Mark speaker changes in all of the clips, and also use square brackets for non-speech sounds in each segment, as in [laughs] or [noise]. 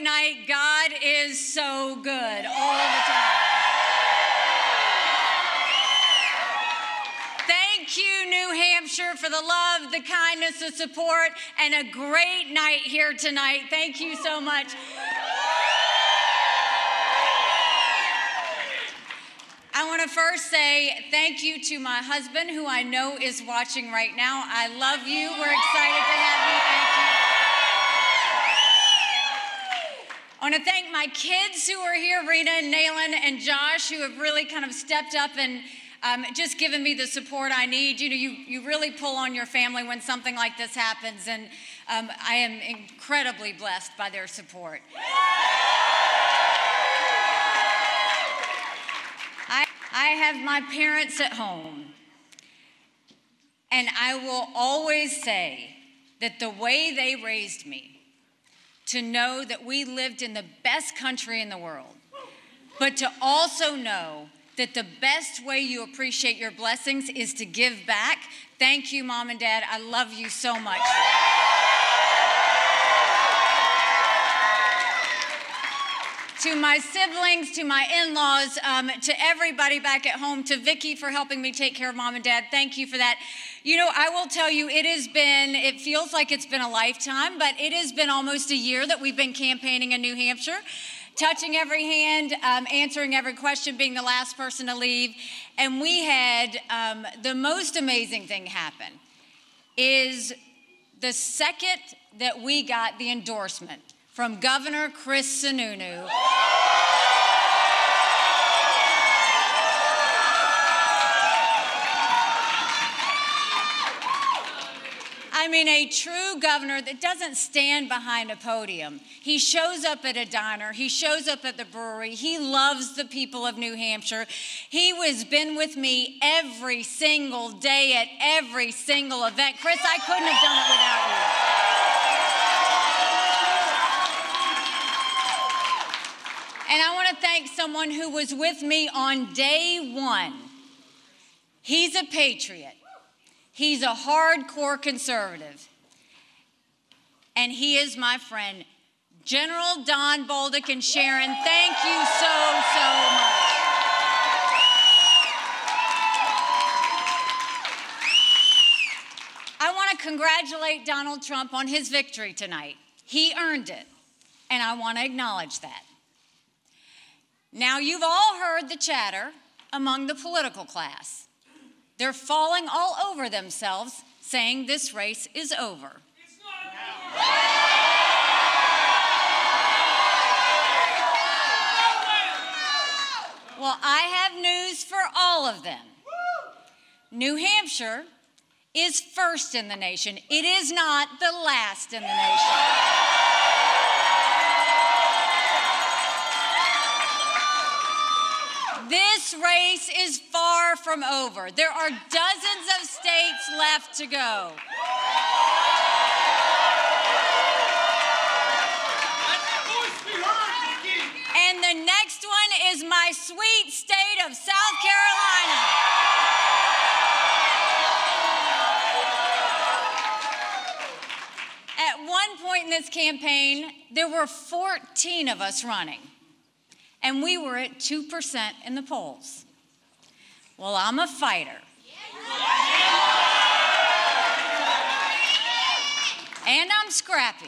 Speaker 1: night. God is so good all the time. Thank you, New Hampshire, for the love, the kindness, the support, and a great night here tonight. Thank you so much. I want to first say thank you to my husband, who I know is watching right now. I love you. We're excited to have you. I want to thank my kids who are here, Rena and Nalin and Josh, who have really kind of stepped up and um, just given me the support I need. You know, you, you really pull on your family when something like this happens, and um, I am incredibly blessed by their support. I, I have my parents at home. And I will always say that the way they raised me, to know that we lived in the best country in the world, but to also know that the best way you appreciate your blessings is to give back. Thank you, Mom and Dad. I love you so much. To my siblings, to my in laws, um, to everybody back at home, to Vicki for helping me take care of mom and dad. Thank you for that. You know, I will tell you, it has been, it feels like it's been a lifetime, but it has been almost a year that we've been campaigning in New Hampshire touching every hand, um, answering every question, being the last person to leave. And we had um, the most amazing thing happen is the second that we got the endorsement from Governor Chris Sununu. I mean, a true governor that doesn't stand behind a podium. He shows up at a diner, he shows up at the brewery, he loves the people of New Hampshire. He has been with me every single day at every single event. Chris, I couldn't have done it without you. And I want to thank someone who was with me on day one. He's a patriot, he's a hardcore conservative. And he is my friend, General Don Bolduc and Sharon. Thank you so, so much. I want to congratulate Donald Trump on his victory tonight. He earned it, and I want to acknowledge that. Now, you've all heard the chatter among the political class. They're falling all over themselves, saying this race is over. Well, I have news for all of them. New Hampshire is first in the nation. It is not the last in the nation. This race is far from over. There are dozens of states left to go. And the next one is my sweet state of South Carolina. At one point in this campaign, there were 14 of us running and we were at 2% in the polls. Well, I'm a fighter. And I'm scrappy.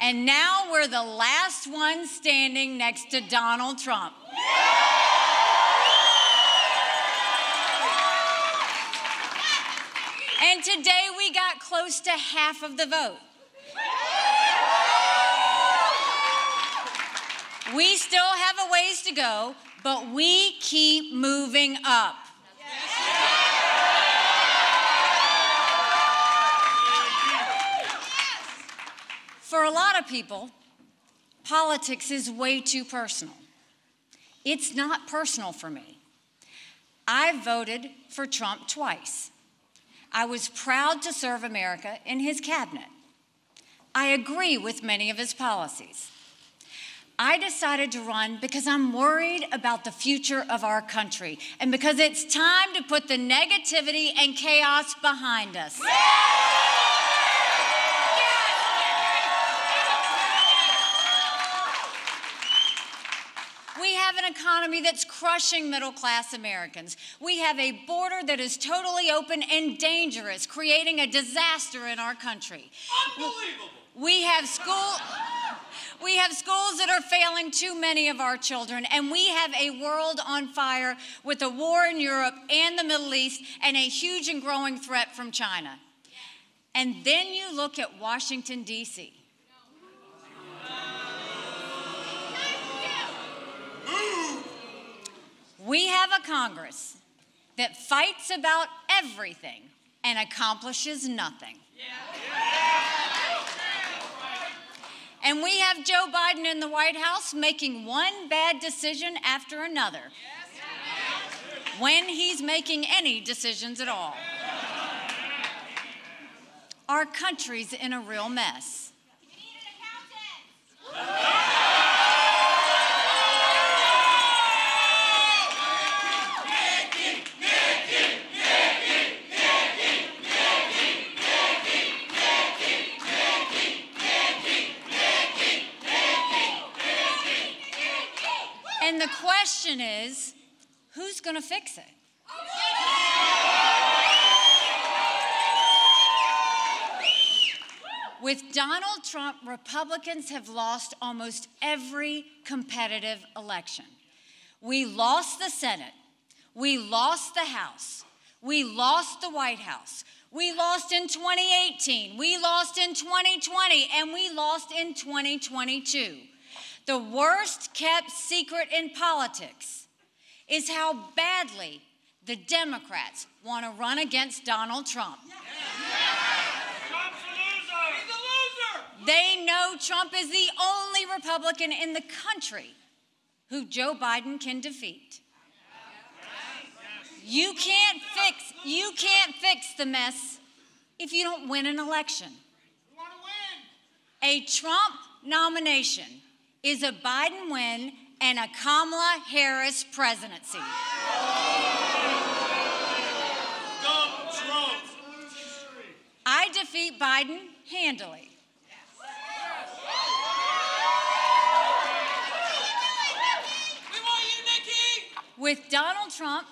Speaker 1: And now we're the last one standing next to Donald Trump. And today we got close to half of the vote. We still have a ways to go, but we keep moving up. For a lot of people, politics is way too personal. It's not personal for me. I voted for Trump twice. I was proud to serve America in his cabinet. I agree with many of his policies. I decided to run because I'm worried about the future of our country and because it's time to put the negativity and chaos behind us. We have an economy that's crushing middle class Americans. We have a border that is totally open and dangerous, creating a disaster in our country.
Speaker 2: Unbelievable.
Speaker 1: We have school. We have schools that are failing too many of our children, and we have a world on fire with a war in Europe and the Middle East and a huge and growing threat from China. And then you look at Washington, D.C. We have a Congress that fights about everything and accomplishes nothing. And we have Joe Biden in the White House making one bad decision after another when he's making any decisions at all. Our country's in a real mess. Question is who's going to fix it? With Donald Trump, Republicans have lost almost every competitive election. We lost the Senate. We lost the House. We lost the White House. We lost in 2018. We lost in 2020. And we lost in 2022. The worst kept secret in politics is how badly the Democrats want to run against Donald Trump. They know Trump is the only Republican in the country who Joe Biden can defeat. You can't fix you can't fix the mess if you don't win an election. A Trump nomination is a Biden win and a Kamala Harris presidency. I defeat Biden handily. With Donald Trump,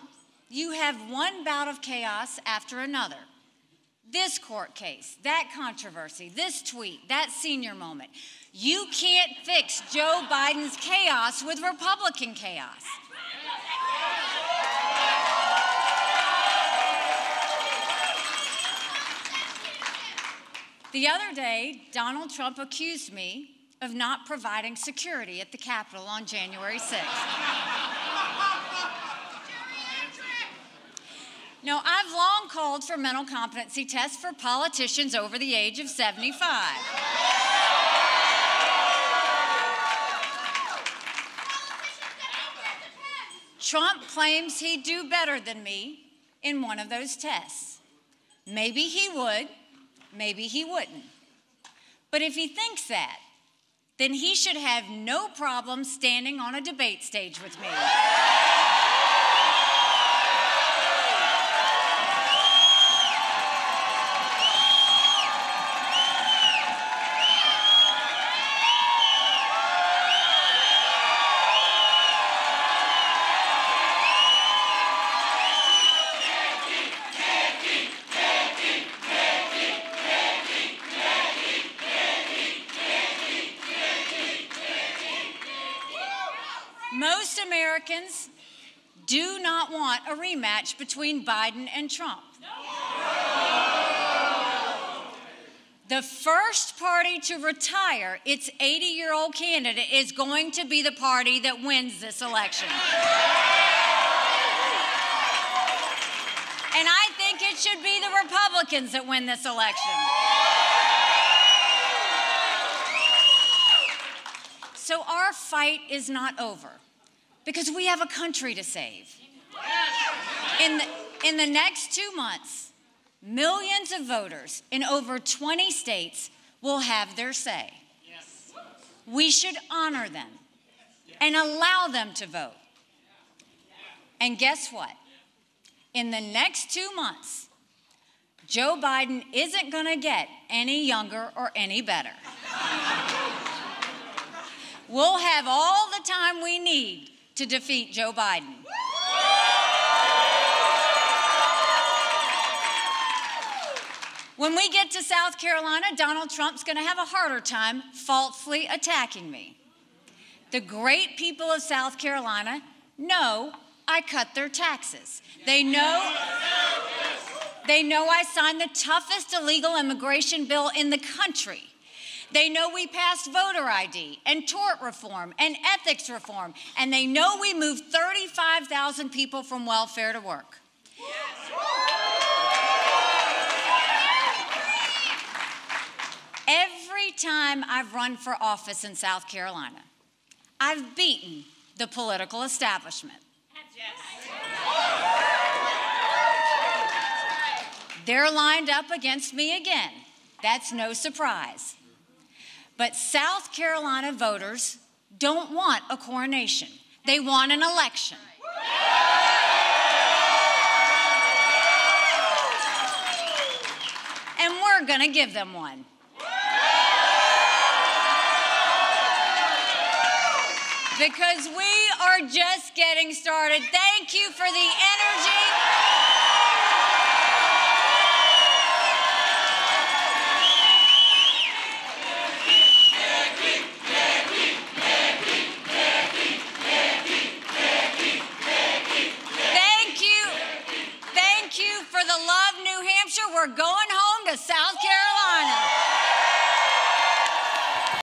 Speaker 1: you have one bout of chaos after another. This court case, that controversy, this tweet, that senior moment. You can't fix Joe Biden's chaos with Republican chaos. The other day, Donald Trump accused me of not providing security at the Capitol on January 6th. Now, I've long called for mental competency tests for politicians over the age of 75. Trump claims he'd do better than me in one of those tests. Maybe he would, maybe he wouldn't. But if he thinks that, then he should have no problem standing on a debate stage with me. Americans do not want a rematch between Biden and Trump. The first party to retire its 80 year old candidate is going to be the party that wins this election. And I think it should be the Republicans that win this election. So our fight is not over because we have a country to save. In the, in the next two months, millions of voters in over 20 states will have their say. We should honor them and allow them to vote. And guess what? In the next two months, Joe Biden isn't going to get any younger or any better. [laughs] we'll have all the time we need to defeat Joe Biden. When we get to South Carolina, Donald Trump's going to have a harder time falsely attacking me. The great people of South Carolina know I cut their taxes. They know they know I signed the toughest illegal immigration bill in the country. They know we passed voter ID and tort reform and ethics reform, and they know we moved 35,000 people from welfare to work. Every time I've run for office in South Carolina, I've beaten the political establishment. They're lined up against me again. That's no surprise. But South Carolina voters don't want a coronation, they want an election. And we're going to give them one. Because we are just getting started. Thank you for the energy.